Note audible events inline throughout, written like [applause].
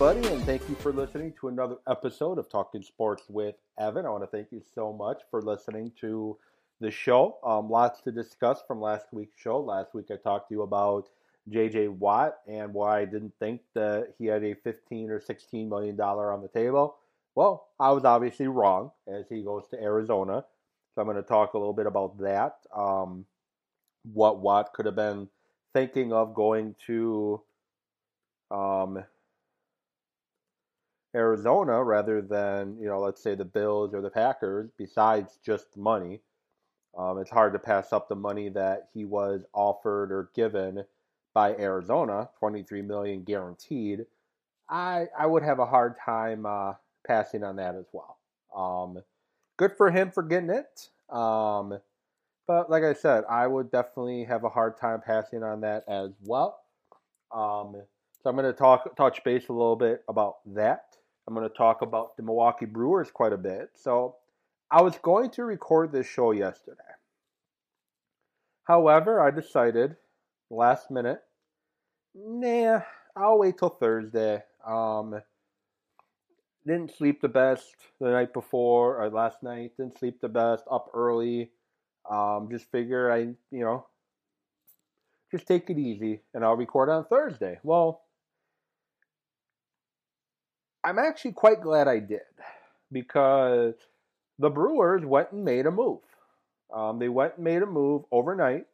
Everybody, and thank you for listening to another episode of Talking Sports with Evan. I want to thank you so much for listening to the show. Um, lots to discuss from last week's show. Last week, I talked to you about J.J. Watt and why I didn't think that he had a 15 or 16 million dollar on the table. Well, I was obviously wrong as he goes to Arizona. So I'm going to talk a little bit about that. Um, what Watt could have been thinking of going to um, Arizona rather than, you know, let's say the Bills or the Packers, besides just money. Um, it's hard to pass up the money that he was offered or given by Arizona, 23 million guaranteed. I I would have a hard time uh, passing on that as well. Um, good for him for getting it. Um, but like I said, I would definitely have a hard time passing on that as well. Um, so I'm going to talk touch base a little bit about that. I'm going to talk about the Milwaukee Brewers quite a bit. So I was going to record this show yesterday. However, I decided last minute, nah, I'll wait till Thursday. Um, didn't sleep the best the night before or last night. Didn't sleep the best. Up early. Um, just figure I, you know, just take it easy and I'll record on Thursday. Well, I'm actually quite glad I did because the Brewers went and made a move. Um, they went and made a move overnight,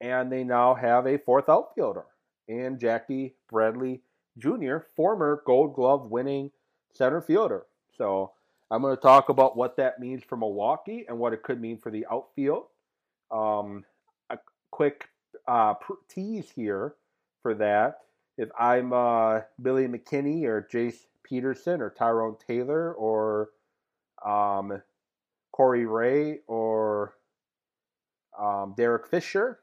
and they now have a fourth outfielder in Jackie Bradley Jr., former Gold Glove winning center fielder. So I'm going to talk about what that means for Milwaukee and what it could mean for the outfield. Um, a quick uh, tease here for that. If I'm uh, Billy McKinney or Jace Peterson or Tyrone Taylor or um, Corey Ray or um, Derek Fisher,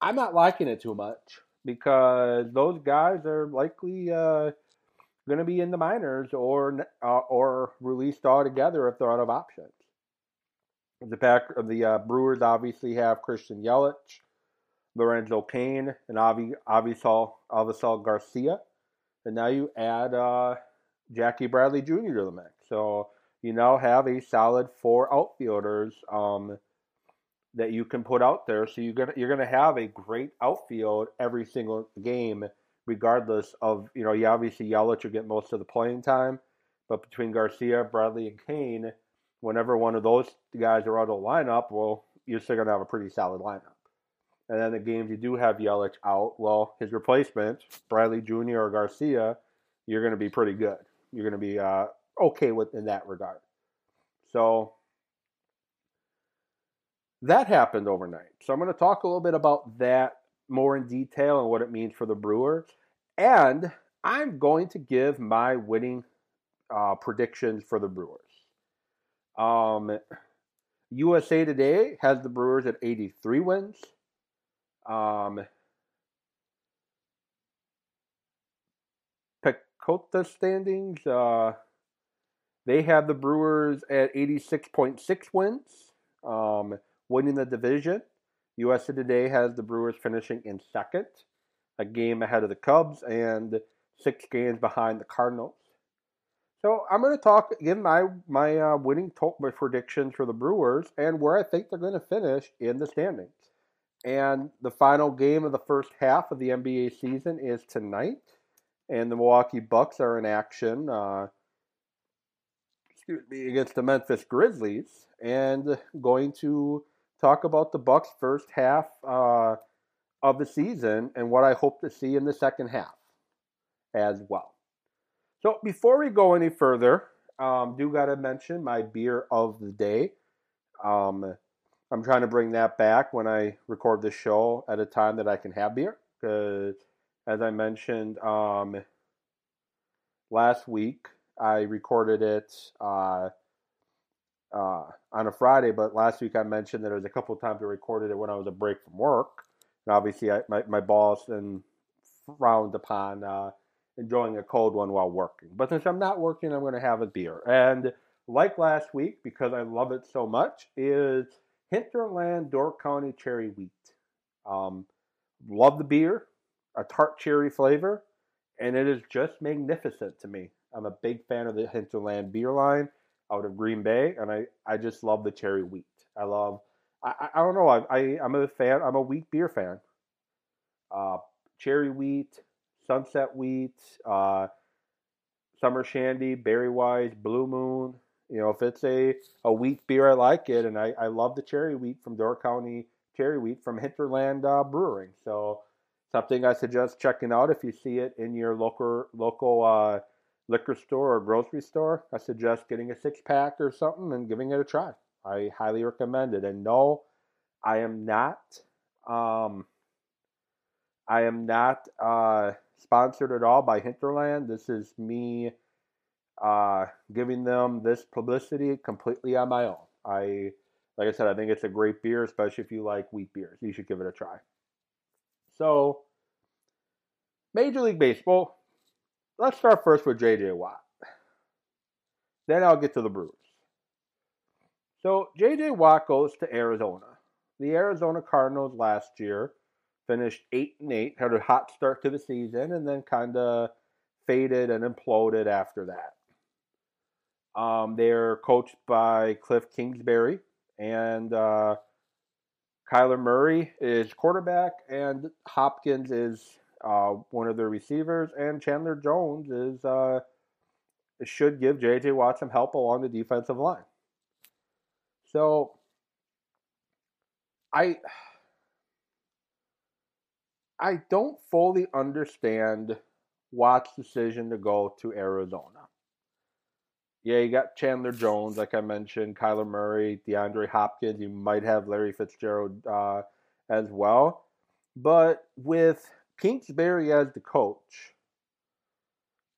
I'm not liking it too much because those guys are likely uh, going to be in the minors or uh, or released altogether if they're out of options. The pack of the uh, Brewers obviously have Christian Yelich, Lorenzo Cain, and Avi Avisail Avisail Garcia, and now you add uh, Jackie Bradley Jr. to the mix. So you now have a solid four outfielders um, that you can put out there. So you're gonna you're gonna have a great outfield every single game regardless of you know, you obviously Yelich will get most of the playing time, but between Garcia, Bradley, and Cain, whenever one of those guys are out of the lineup, well, you're still gonna have a pretty solid lineup. And then the games you do have Yelich out, well, his replacement, Bradley Jr. or Garcia, you're gonna be pretty good. You're gonna be uh, okay with in that regard. So that happened overnight. So I'm going to talk a little bit about that more in detail and what it means for the Brewers. And I'm going to give my winning uh, predictions for the Brewers. Um, USA Today has the Brewers at 83 wins. Um, PECOTA standings, uh, they have the Brewers at 86.6 wins, um, winning the division. USA Today has the Brewers finishing in second, a game ahead of the Cubs and six games behind the Cardinals. So I'm going to talk give my my uh, winning to- my predictions for the Brewers and where I think they're going to finish in the standings. And the final game of the first half of the NBA season is tonight, and the Milwaukee Bucks are in action. Uh, excuse me, against the Memphis Grizzlies, and going to talk about the Bucks' first half uh, of the season and what I hope to see in the second half as well. So before we go any further, um, do got to mention my beer of the day. Um, I'm trying to bring that back when I record the show at a time that I can have beer because, as I mentioned um, last week, I recorded it. Uh, uh, on a Friday, but last week I mentioned that there was a couple of times I recorded it when I was a break from work. And obviously, I, my, my boss then frowned upon uh, enjoying a cold one while working. But since I'm not working, I'm going to have a beer. And like last week, because I love it so much, is Hinterland Door County Cherry Wheat. Um, love the beer, a tart cherry flavor, and it is just magnificent to me. I'm a big fan of the Hinterland beer line out of Green Bay, and I, I just love the cherry wheat. I love, I, I don't know, I, I, I'm a fan, I'm a wheat beer fan. Uh, cherry wheat, sunset wheat, uh, summer shandy, Berry Weiss, blue moon. You know, if it's a, a wheat beer, I like it, and I, I love the cherry wheat from Door County cherry wheat from Hinterland uh, Brewing. So something I suggest checking out if you see it in your local local uh, liquor store or grocery store. I suggest getting a six pack or something and giving it a try. I highly recommend it. And no, I am not. Um, I am not uh, sponsored at all by Hinterland. This is me uh, giving them this publicity completely on my own. I, like I said, I think it's a great beer, especially if you like wheat beers. You should give it a try. So, Major League Baseball. Let's start first with J.J. Watt. Then I'll get to the Brewers. So, J.J. Watt goes to Arizona. The Arizona Cardinals last year finished 8 and 8, had a hot start to the season, and then kind of faded and imploded after that. Um, they're coached by Kliff Kingsbury, and uh, Kyler Murray is quarterback, and Hopkins is uh, one of their receivers, and Chandler Jones is uh, should give J.J. Watt some help along the defensive line. So, I I don't fully understand Watt's decision to go to Arizona. Yeah, you got Chandler Jones, like I mentioned, Kyler Murray, DeAndre Hopkins. You might have Larry Fitzgerald uh, as well. But with Kingsbury as the coach,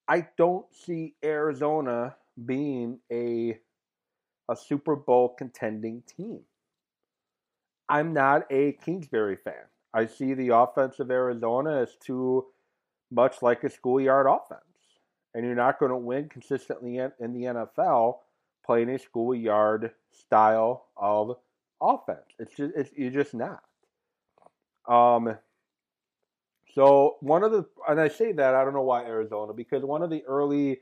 I don't see Arizona being a a Super Bowl contending team. I'm not a Kingsbury fan. I see the offense of Arizona as too much like a schoolyard offense and you're not going to win consistently in, the NFL playing a schoolyard style of offense. It's just it's you're just not. Um. So one of the and I say that I don't know why Arizona because one of the early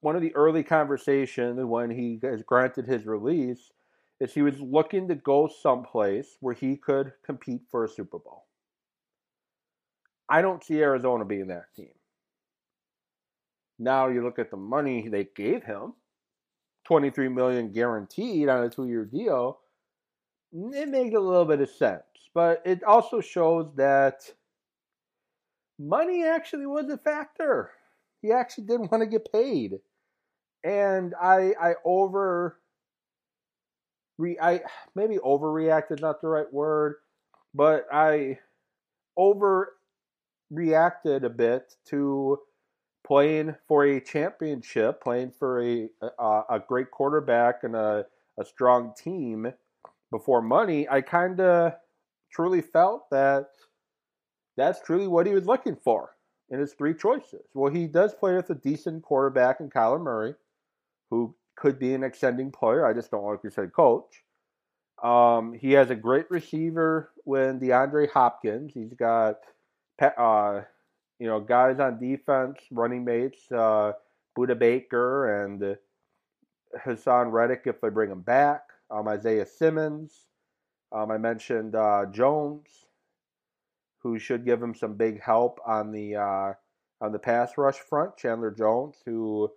one of the early conversations when he has granted his release is he was looking to go someplace where he could compete for a Super Bowl. I don't see Arizona being that team. Now you look at the money they gave him, 23 million guaranteed on a two-year deal. It makes a little bit of sense, but it also shows that money actually was a factor. He actually didn't want to get paid, and I I over re I maybe overreacted not the right word, but I overreacted a bit to playing for a championship, playing for a a, a great quarterback and a, a strong team before money, I kind of truly felt that that's truly what he was looking for in his three choices. Well, he does play with a decent quarterback in Kyler Murray, who could be an extending player. I just don't like you said coach. Um, he has a great receiver when DeAndre Hopkins. He's got uh, you know, guys on defense, running mates, uh, Budda Baker and Haason Reddick if they bring him back. Um, Isaiah Simmons. Um, I mentioned uh, Jones, who should give him some big help on the uh, on the pass rush front. Chandler Jones, who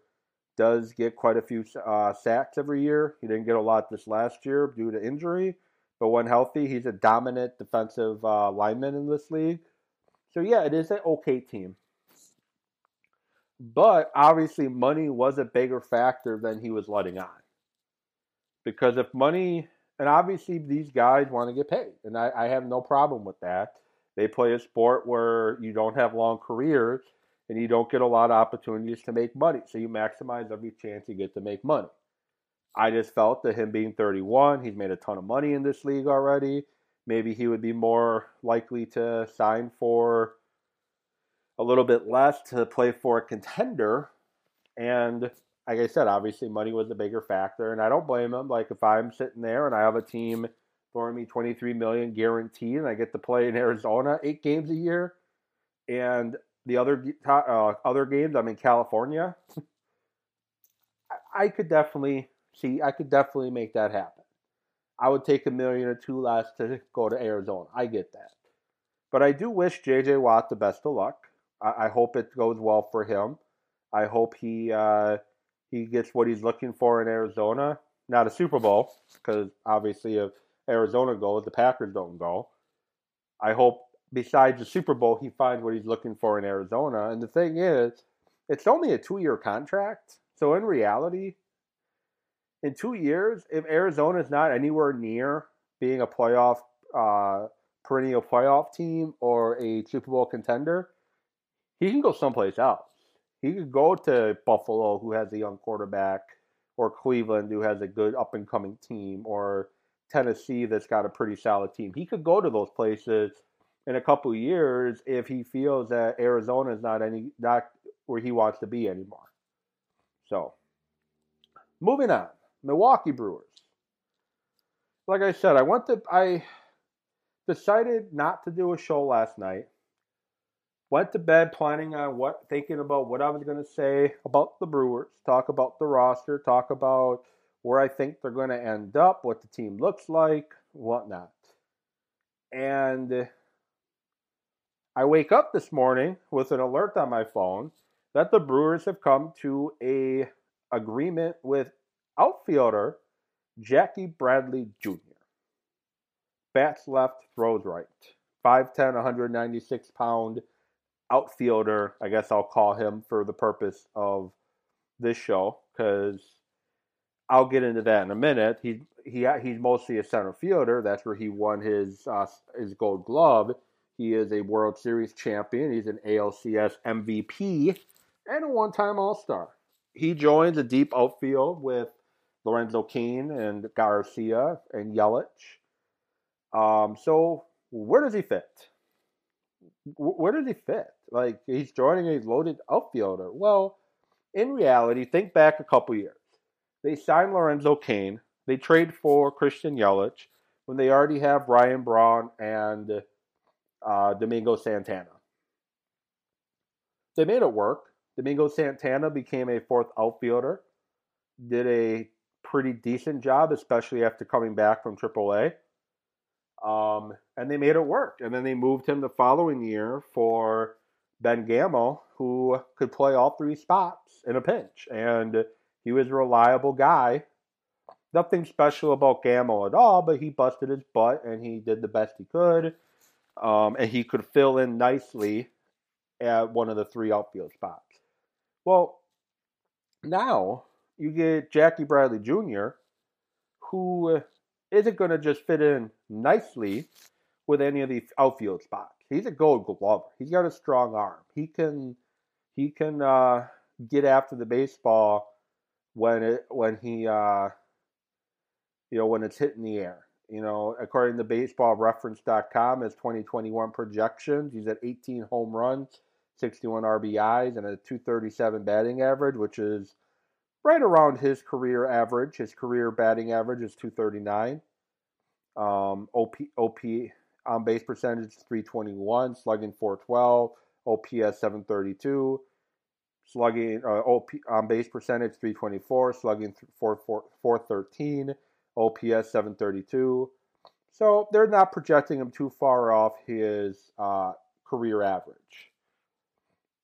does get quite a few uh, sacks every year. He didn't get a lot this last year due to injury, but when healthy, he's a dominant defensive uh, lineman in this league. So yeah, it is an okay team. But obviously, money was a bigger factor than he was letting on. Because if money, and obviously these guys want to get paid, and I, I have no problem with that. They play a sport where you don't have long careers and you don't get a lot of opportunities to make money. So you maximize every chance you get to make money. I just felt that him being 31, he's made a ton of money in this league already maybe he would be more likely to sign for a little bit less to play for a contender. And like I said, obviously money was a bigger factor, and I don't blame him. Like if I'm sitting there and I have a team throwing me 23 million guaranteed, and I get to play in Arizona eight games a year, and the other uh, other games, I'm in California. [laughs] I could definitely see. I could definitely make that happen. I would take a million or two less to go to Arizona. I get that, but I do wish JJ Watt the best of luck. I, I hope it goes well for him. I hope he uh, he gets what he's looking for in Arizona. Not a Super Bowl, because obviously if Arizona goes, the Packers don't go. I hope besides the Super Bowl, he finds what he's looking for in Arizona. And the thing is, it's only a two year contract. So in reality, in two years, if Arizona is not anywhere near being a playoff, uh, perennial playoff team or a Super Bowl contender, he can go someplace else. He could go to Buffalo, who has a young quarterback, or Cleveland, who has a good up and coming team, or Tennessee, that's got a pretty solid team. He could go to those places in a couple years if he feels that Arizona is not any not where he wants to be anymore. So, moving on, Milwaukee Brewers. Like I said, I went to I decided not to do a show last night. Went to bed planning on what thinking about what I was going to say about the Brewers, talk about the roster, talk about where I think they're going to end up, what the team looks like, whatnot. And I wake up this morning with an alert on my phone that the Brewers have come to a agreement with outfielder Jackie Bradley Jr. Bats left, throws right. 5'10, 196 pound outfielder. I guess I'll call him for the purpose of this show because I'll get into that in a minute. He he he's mostly a center fielder. That's where he won his uh, his Gold Glove. He is a World Series champion. He's an ALCS MVP and a one time All Star. He joins a deep outfield with Lorenzo Cain and Garcia and Yelich. Um, so, where does he fit? Where does he fit? Like, he's joining a loaded outfielder. Well, in reality, think back a couple years. They signed Lorenzo Cain. They trade for Christian Yelich when they already have Ryan Braun and uh, Domingo Santana. They made it work. Domingo Santana became a fourth outfielder, did a pretty decent job, especially after coming back from AAA. Um, and they made it work. And then they moved him the following year for Ben Gamel, who could play all three spots in a pinch. And he was a reliable guy. Nothing special about Gamel at all, but he busted his butt and he did the best he could um, and he could fill in nicely at one of the three outfield spots. Well, now you get Jackie Bradley Jr., who isn't going to just fit in nicely with any of these outfield spots. He's a gold glover. He's got a strong arm. He can he can uh, get after the baseball when it when he uh, you know when it's hitting the air. You know, according to baseballreference.com, his 2021 projections, he's at 18 home runs, 61 RBIs, and a 237 batting average, which is right around his career average. His career batting average is 239. Um, OP, OP on base percentage 321, slugging 412, OPS 732, slugging uh, OP on base percentage 324, slugging 4, 4, 413. OPS 732. So they're not projecting him too far off his uh, career average.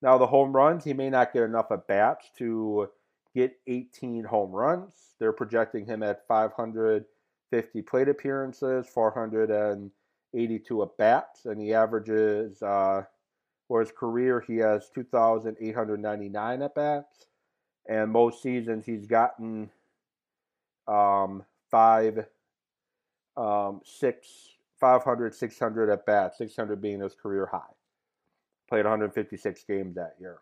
Now, the home runs, he may not get enough at bats to get 18 home runs. They're projecting him at 550 plate appearances, 482 at bats, and he averages, uh, for his career, he has 2,899 at bats. And most seasons, he's gotten um, five, um, six, 500, 600 at bat, 600 being his career high. Played 156 games that year.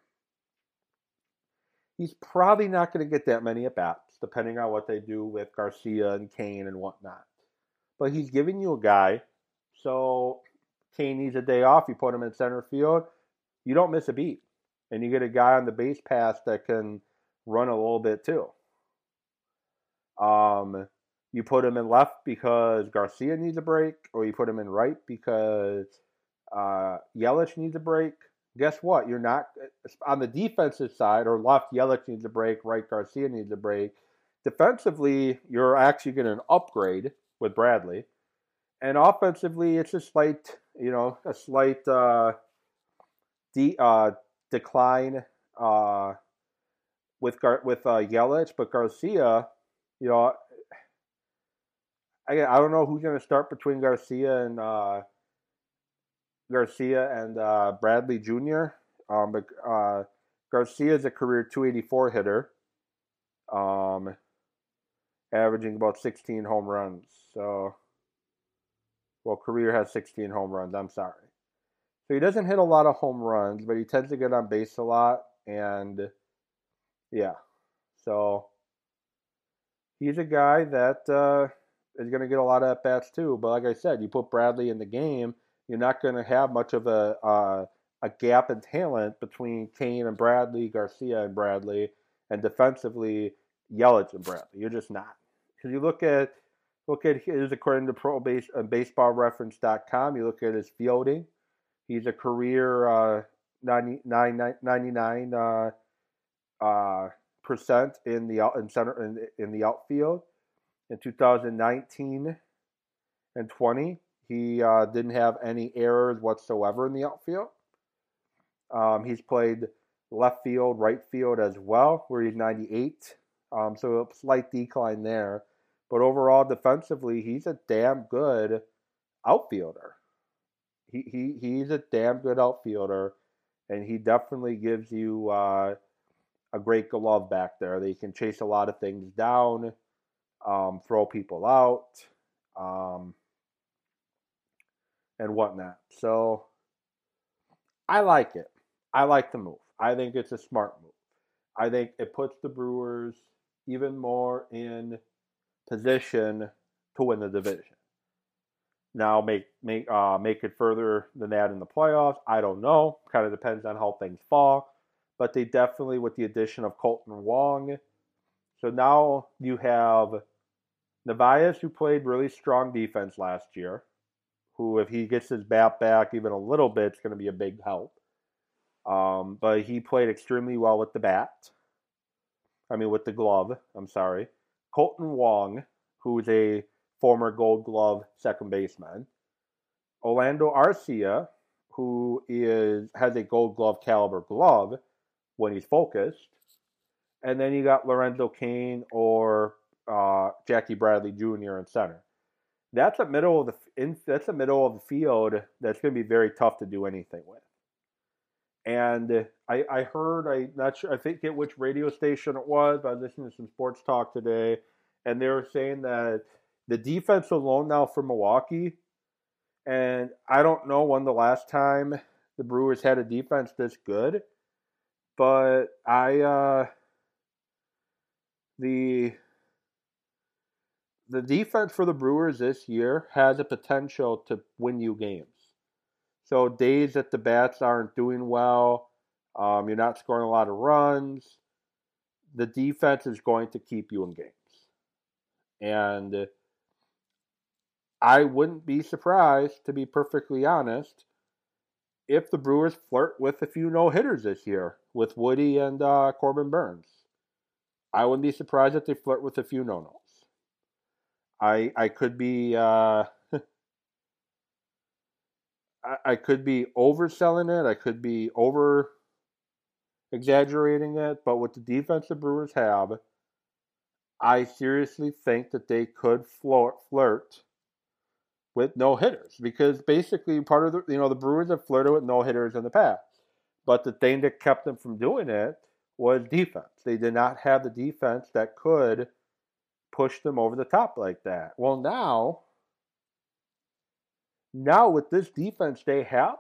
He's probably not going to get that many at bats, depending on what they do with Garcia and Cain and whatnot. But he's giving you a guy, so Cain needs a day off. You put him in center field, you don't miss a beat. And you get a guy on the base pass that can run a little bit too. Um, you put him in left because Garcia needs a break, or you put him in right because uh, Yelich needs a break. Guess what? You're not on the defensive side or left. Yelich needs a break. Right, Garcia needs a break. Defensively, you're actually getting an upgrade with Bradley, and offensively, it's a slight, you know, a slight uh, de- uh, decline uh, with Gar- with uh, Yelich, but Garcia, you know, I I don't know who's going to start between Garcia and uh, Garcia and uh, Bradley Jr. Um, but uh, Garcia is a career 284 hitter, um, averaging about 16 home runs. So, well, career has 16 home runs. I'm sorry. So he doesn't hit a lot of home runs, but he tends to get on base a lot, and yeah, so he's a guy that uh, is going to get a lot of at bats too. But like I said, you put Bradley in the game you're not going to have much of a uh, a gap in talent between Cain and Bradley, Garcia and Bradley, and defensively Yelich and Bradley. You're just not. Because you look at look at his according to Pro Base uh. You look at his fielding. He's a career uh, 99, 99 uh, uh, percent in the out in center in, in the outfield in 2019 and 20 he uh, didn't have any errors whatsoever in the outfield. Um, he's played left field, right field as well, where he's 98. Um, so a slight decline there. But overall, defensively, he's a damn good outfielder. He, he he's a damn good outfielder, and he definitely gives you uh, a great glove back there. They can chase a lot of things down, um, throw people out. Um, and whatnot. So I like it. I like the move. I think it's a smart move. I think it puts the Brewers even more in position to win the division. Now make make uh, make it further than that in the playoffs. I don't know. Kind of depends on how things fall. But they definitely, with the addition of Kolten Wong, so now you have Narvaez, who played really strong defense last year who, if he gets his bat back even a little bit, is going to be a big help. Um, but he played extremely well with the bat. I mean, with the glove. I'm sorry. Kolten Wong, who's a former Gold Glove second baseman. Orlando Arcia, who is has a Gold Glove caliber glove when he's focused. And then you got Lorenzo Cain or uh, Jackie Bradley Jr. in center that's a middle of the in, that's a middle of the field that's going to be very tough to do anything with. And I, I heard I not sure I think at which radio station it was, but I was listening to some sports talk today, and they were saying that the defense alone now for Milwaukee, and I don't know when the last time the Brewers had a defense this good, but I uh, the the defense for the Brewers this year has a potential to win you games. So days that the bats aren't doing well, um, you're not scoring a lot of runs. The defense is going to keep you in games, and I wouldn't be surprised, to be perfectly honest, if the Brewers flirt with a few no hitters this year with Woody and uh, Corbin Burnes. I wouldn't be surprised if they flirt with a few no nos. I I could be uh, [laughs] I, I could be overselling it. I could be over exaggerating it. But with the defense the Brewers have, I seriously think that they could flirt, flirt with no hitters because basically part of the you know the Brewers have flirted with no hitters in the past, but the thing that kept them from doing it was defense. They did not have the defense that could push them over the top like that. Well, now, now with this defense they have,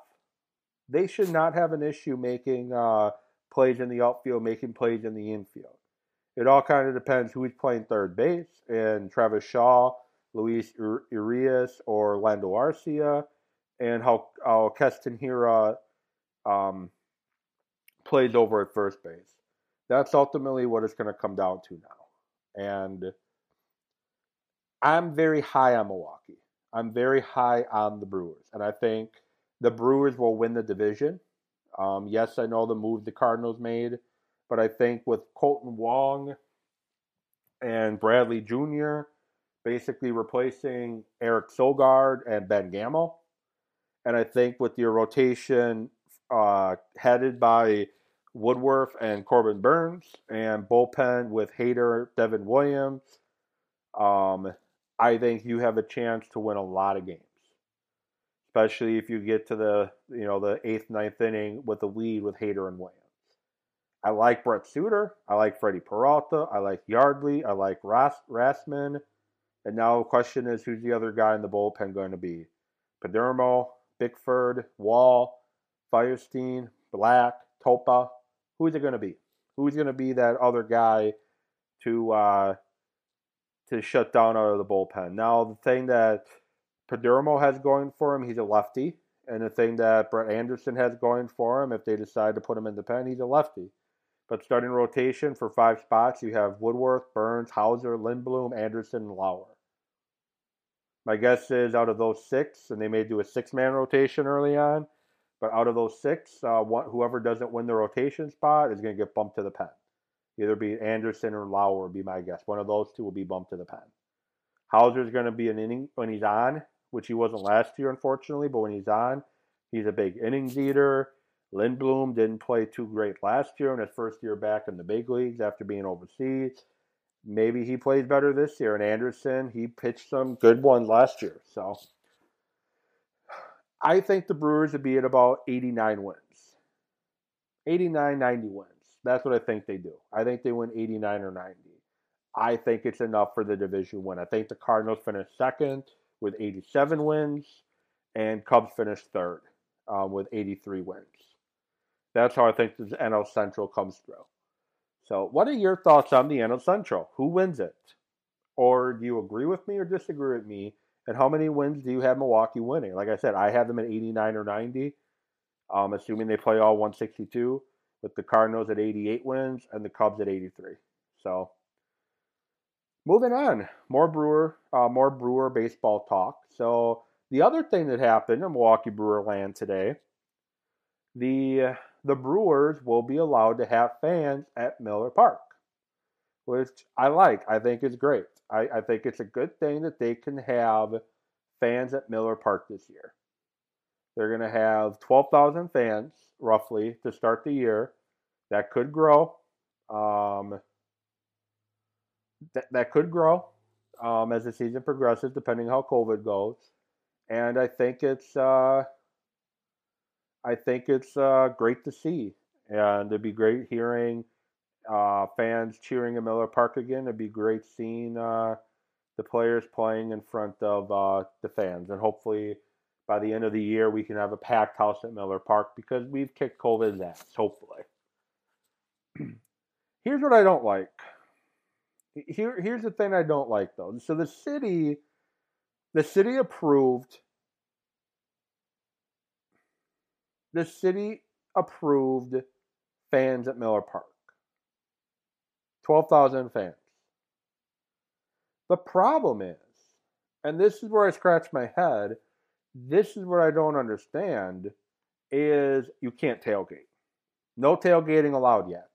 they should not have an issue making uh, plays in the outfield, making plays in the infield. It all kind of depends who is playing third base, and Travis Shaw, Luis Urias, or Lando Arcia, and how, how Keston Hiura um, plays over at first base. That's ultimately what it's going to come down to now. And I'm very high on Milwaukee. I'm very high on the Brewers, and I think the Brewers will win the division. Um, yes, I know the move the Cardinals made, but I think with Kolten Wong and Bradley Jr. basically replacing Eric Sogard and Ben Gamel, and I think with your rotation uh, headed by Woodruff and Corbin Burnes, and bullpen with Hader, Devin Williams, um, I think you have a chance to win a lot of games especially if you get to the you know the eighth, ninth inning with a lead with Hader and Williams. I like Brent Suter. I like Freddie Peralta. I like Yardley. I like Ras- Rassman. And now the question is, who's the other guy in the bullpen going to be? Padermo, Bickford, Wall, Feyereisen, Black, Topa. Who's it going to be? Who's going to be that other guy to uh, to shut down out of the bullpen? Now the thing that Padermo has going for him, he's a lefty. And the thing that Brett Anderson has going for him, if they decide to put him in the pen, he's a lefty. But starting rotation for five spots, you have Woodworth, Burnes, Houser, Lindblom, Anderson, and Lauer. My guess is out of those six, and they may do a six-man rotation early on, but out of those six, uh, whoever doesn't win the rotation spot is going to get bumped to the pen. Either be Anderson or Lauer, be my guess. One of those two will be bumped to the pen. Houser is going to be an inning when he's on which he wasn't last year, unfortunately. But when he's on, he's a big innings eater. Lindblom didn't play too great last year in his first year back in the big leagues after being overseas. Maybe he plays better this year. And Anderson, he pitched some good ones last year. So I think the Brewers would be at about 89 wins. 89, 90 wins. That's what I think they do. I think they win 89 or 90. I think it's enough for the division win. I think the Cardinals finish second with 87 wins, and Cubs finished third um, with 83 wins. That's how I think the NL Central comes through. So, what are your thoughts on the NL Central? Who wins it? Or do you agree with me or disagree with me? And how many wins do you have Milwaukee winning? Like I said, I have them at 89 or 90, um, assuming they play all 162, with the Cardinals at 88 wins and the Cubs at 83. So, moving on, more Brewer, uh, more Brewer baseball talk. So the other thing that happened in Milwaukee Brewer land today, the the Brewers will be allowed to have fans at Miller Park, which I like. I think is great. I, I think it's a good thing that they can have fans at Miller Park this year. They're going to have 12,000 fans roughly to start the year. That could grow. Um, that, that could grow um, as the season progresses, depending how COVID goes. And I think it's uh, I think it's uh, great to see, and it'd be great hearing uh, fans cheering at Miller Park again. It'd be great seeing uh, the players playing in front of uh, the fans, and hopefully by the end of the year we can have a packed house at Miller Park because we've kicked COVID's ass. Hopefully. [clears throat] Here's what I don't like here here's the thing I don't like though. So the city the city approved the city approved fans at Miller Park. 12,000 fans. The problem is, and this is where I scratch my head, this is what I don't understand is you can't tailgate. No tailgating allowed yet.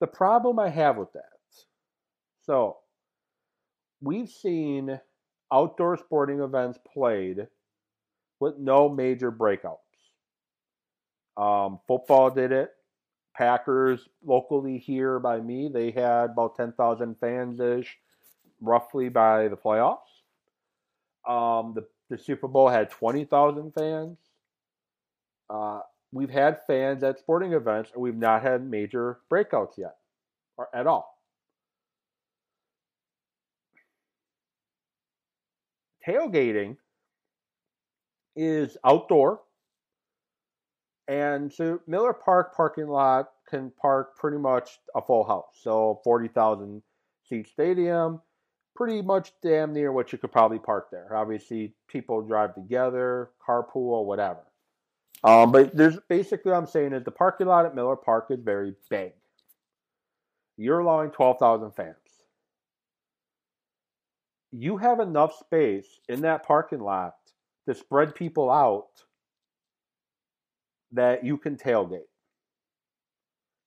The problem I have with that, so we've seen outdoor sporting events played with no major breakouts. Um, football did it. Packers locally here by me, they had about 10,000 fans ish roughly by the playoffs. Um, the, the Super Bowl had 20,000 fans. Uh, we've had fans at sporting events and we've not had major breakouts yet or at all. Tailgating is outdoor. And so Miller Park parking lot can park pretty much a full house. So 40,000 seat stadium, pretty much damn near what you could probably park there. Obviously, people drive together, carpool, whatever. Um, but there's basically what I'm saying is the parking lot at Miller Park is very big. You're allowing 12,000 fans. you have enough space in that parking lot to spread people out that you can tailgate.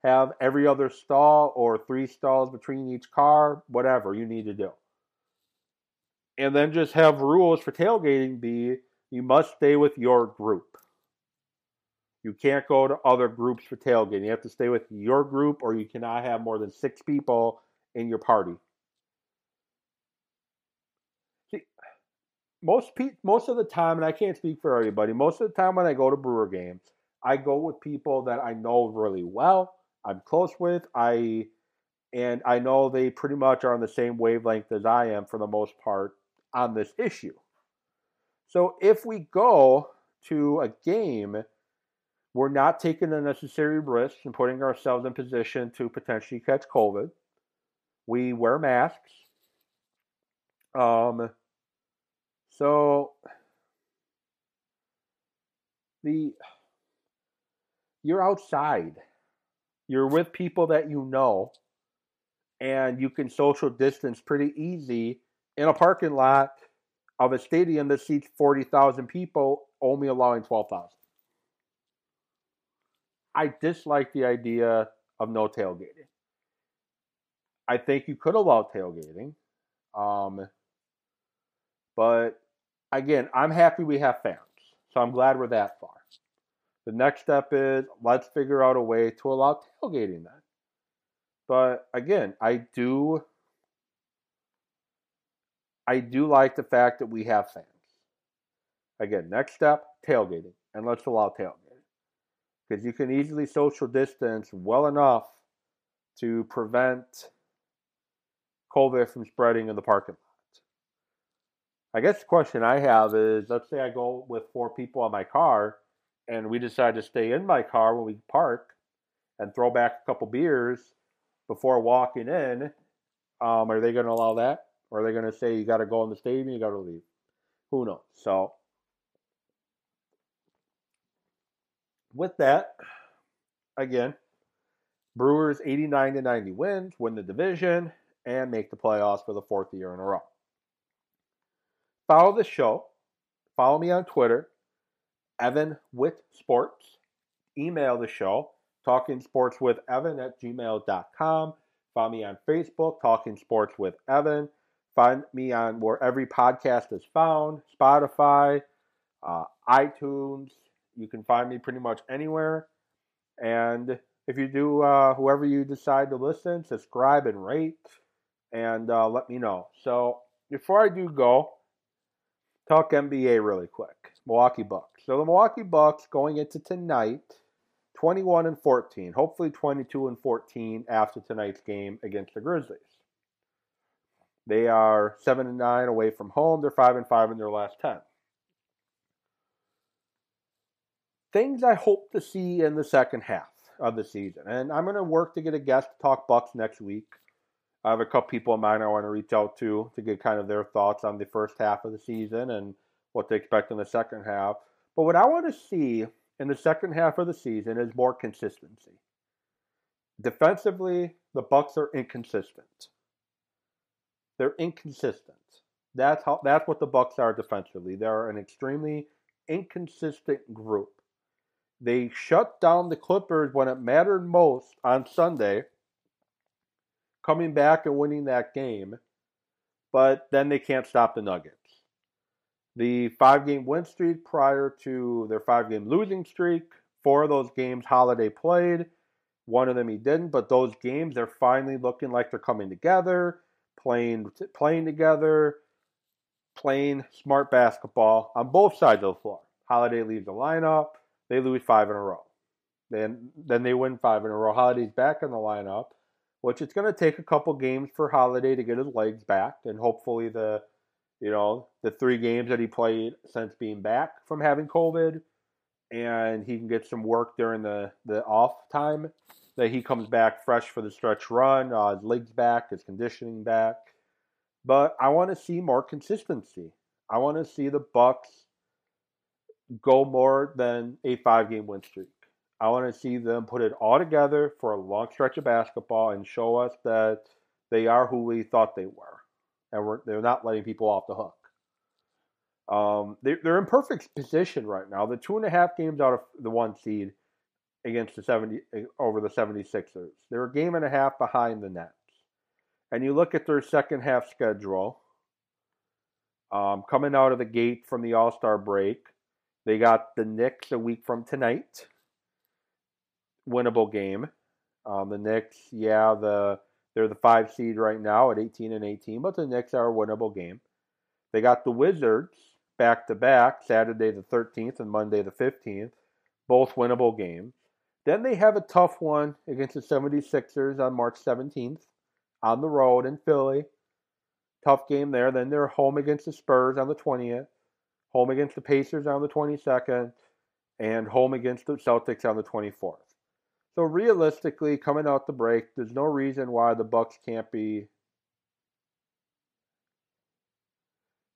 Have every other stall or three stalls between each car, whatever you need to do. And then just have rules for tailgating be you must stay with your group. You can't go to other groups for tailgating. You have to stay with your group, or you cannot have more than six people in your party. See, most pe- most of the time, and I can't speak for everybody. Most of the time, when I go to Brewer games, I go with people that I know really well. I'm close with. I and I know they pretty much are on the same wavelength as I am for the most part on this issue. So if we go to a game, we're not taking the necessary risks and putting ourselves in position to potentially catch COVID. We wear masks. Um, so the you're outside. You're with people that you know and you can social distance pretty easy in a parking lot of a stadium that seats 40,000 people, only allowing 12,000. I dislike the idea of no tailgating. I think you could allow tailgating. Um, but again, I'm happy we have fans. So I'm glad we're that far. The next step is let's figure out a way to allow tailgating then. But again, I do I do like the fact that we have fans. Again, next step, tailgating. And let's allow tailgating. Because you can easily social distance well enough to prevent COVID from spreading in the parking lot. I guess the question I have is let's say I go with four people on my car and we decide to stay in my car when we park and throw back a couple beers before walking in. Um, are they going to allow that? Or are they going to say you got to go in the stadium, you got to leave? Who knows? So, with that, again, Brewers 89 to 90 wins, win the division, and make the playoffs for the fourth year in a row. Follow the show. Follow me on Twitter, Evan with Sports. Email the show, talking sports with Evan at gmail.com. Follow me on Facebook, Talking Sports with Evan. Find me on where every podcast is found Spotify, uh, iTunes. You can find me pretty much anywhere. And if you do, uh, whoever you decide to listen, subscribe and rate and uh, let me know. So before I do go, talk NBA really quick. Milwaukee Bucks. So the Milwaukee Bucks going into tonight, 21 and 14, hopefully 22 and 14 after tonight's game against the Grizzlies. They are seven and nine away from home. They're five and five in their last ten. Things I hope to see in the second half of the season, and I'm going to work to get a guest to talk Bucks next week. I have a couple people in mind I want to reach out to to get kind of their thoughts on the first half of the season and what to expect in the second half. But what I want to see in the second half of the season is more consistency. Defensively, the Bucks are inconsistent. They're inconsistent. That's how that's what the Bucks are defensively. They're an extremely inconsistent group. They shut down the Clippers when it mattered most on Sunday, coming back and winning that game, but then they can't stop the Nuggets. The five game win streak prior to their five game losing streak, four of those games Holiday played. One of them he didn't, but those games they're finally looking like they're coming together playing playing together, playing smart basketball on both sides of the floor. Holiday leaves the lineup, they lose five in a row. Then then they win five in a row. Holiday's back in the lineup, which it's going to take a couple games for Holiday to get his legs back, and hopefully the you know the three games that he played since being back from having COVID, and he can get some work during the the off time that he comes back fresh for the stretch run, uh, his legs back, his conditioning back. But I want to see more consistency. I want to see the Bucks go more than a five-game win streak. I want to see them put it all together for a long stretch of basketball and show us that they are who we thought they were. And we're, they're not letting people off the hook. Um, they, they're in perfect position right now. The two and a half games out of the one seed against the 70 over the 76ers. They're a game and a half behind the Nets. And you look at their second half schedule um, coming out of the gate from the All Star break. They got the Knicks a week from tonight. Winnable game. Um, the Knicks, yeah, the they're the five seed right now at 18 and 18, but the Knicks are a winnable game. They got the Wizards back to back Saturday the 13th and Monday the 15th, both winnable games. Then they have a tough one against the 76ers on March 17th on the road in Philly. Tough game there. Then they're home against the Spurs on the 20th, home against the Pacers on the 22nd, and home against the Celtics on the 24th. So realistically, coming out the break, there's no reason why the Bucks can't be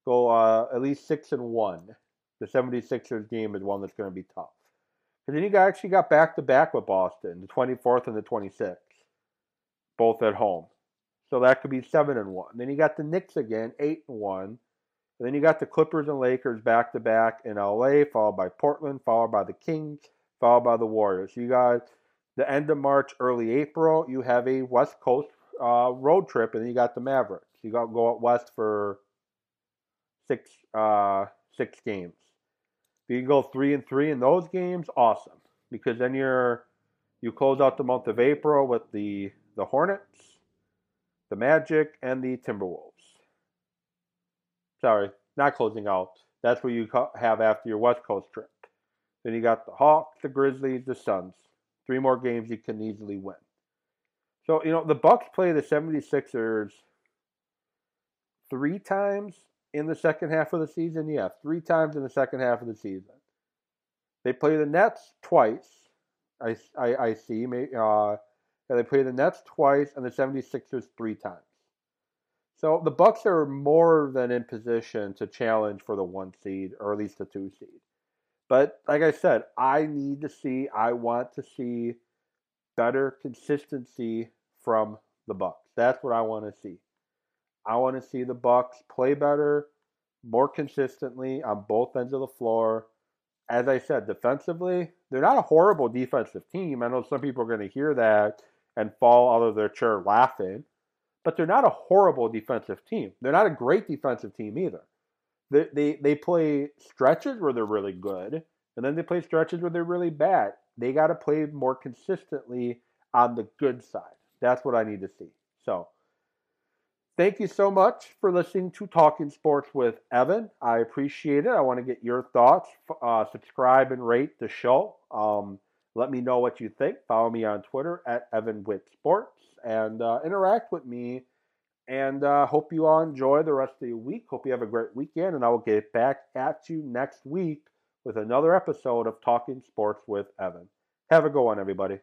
go uh, at least six and one. The 76ers game is one that's going to be tough. And then you actually got back to back with Boston, the 24th and the 26th, both at home. So that could be seven and one. Then you got the Knicks again, eight and one. And then you got the Clippers and Lakers back to back in LA, followed by Portland, followed by the Kings, followed by the Warriors. You got the end of March, early April. You have a West Coast uh, road trip, and then you got the Mavericks. You got to go out west for six uh, six games. If you can go three and three in those games, awesome. Because then you're you close out the month of April with the the Hornets, the Magic, and the Timberwolves. Sorry, not closing out. That's what you have after your West Coast trip. Then you got the Hawks, the Grizzlies, the Suns. Three more games you can easily win. So, you know, the Bucks play the 76ers three times in the second half of the season? Yeah, three times in the second half of the season. They play the Nets twice. I, I, I see. Uh, they play the Nets twice and the 76ers three times. So the Bucks are more than in position to challenge for the one seed or at least the two seed. But like I said, I need to see. I want to see better consistency from the Bucks. That's what I want to see. I want to see the Bucks play better, more consistently on both ends of the floor. As I said, defensively, they're not a horrible defensive team. I know some people are going to hear that and fall out of their chair laughing, but they're not a horrible defensive team. They're not a great defensive team either. They, they, they play stretches where they're really good, and then they play stretches where they're really bad. They got to play more consistently on the good side. That's what I need to see. So, Thank you so much for listening to Talking Sports with Evan. I appreciate it. I want to get your thoughts. Uh, subscribe and rate the show. Um, let me know what you think. Follow me on Twitter at Evan Witt Sports and uh, interact with me. And uh, hope you all enjoy the rest of the week. Hope you have a great weekend. And I will get back at you next week with another episode of Talking Sports with Evan. Have a good one, everybody.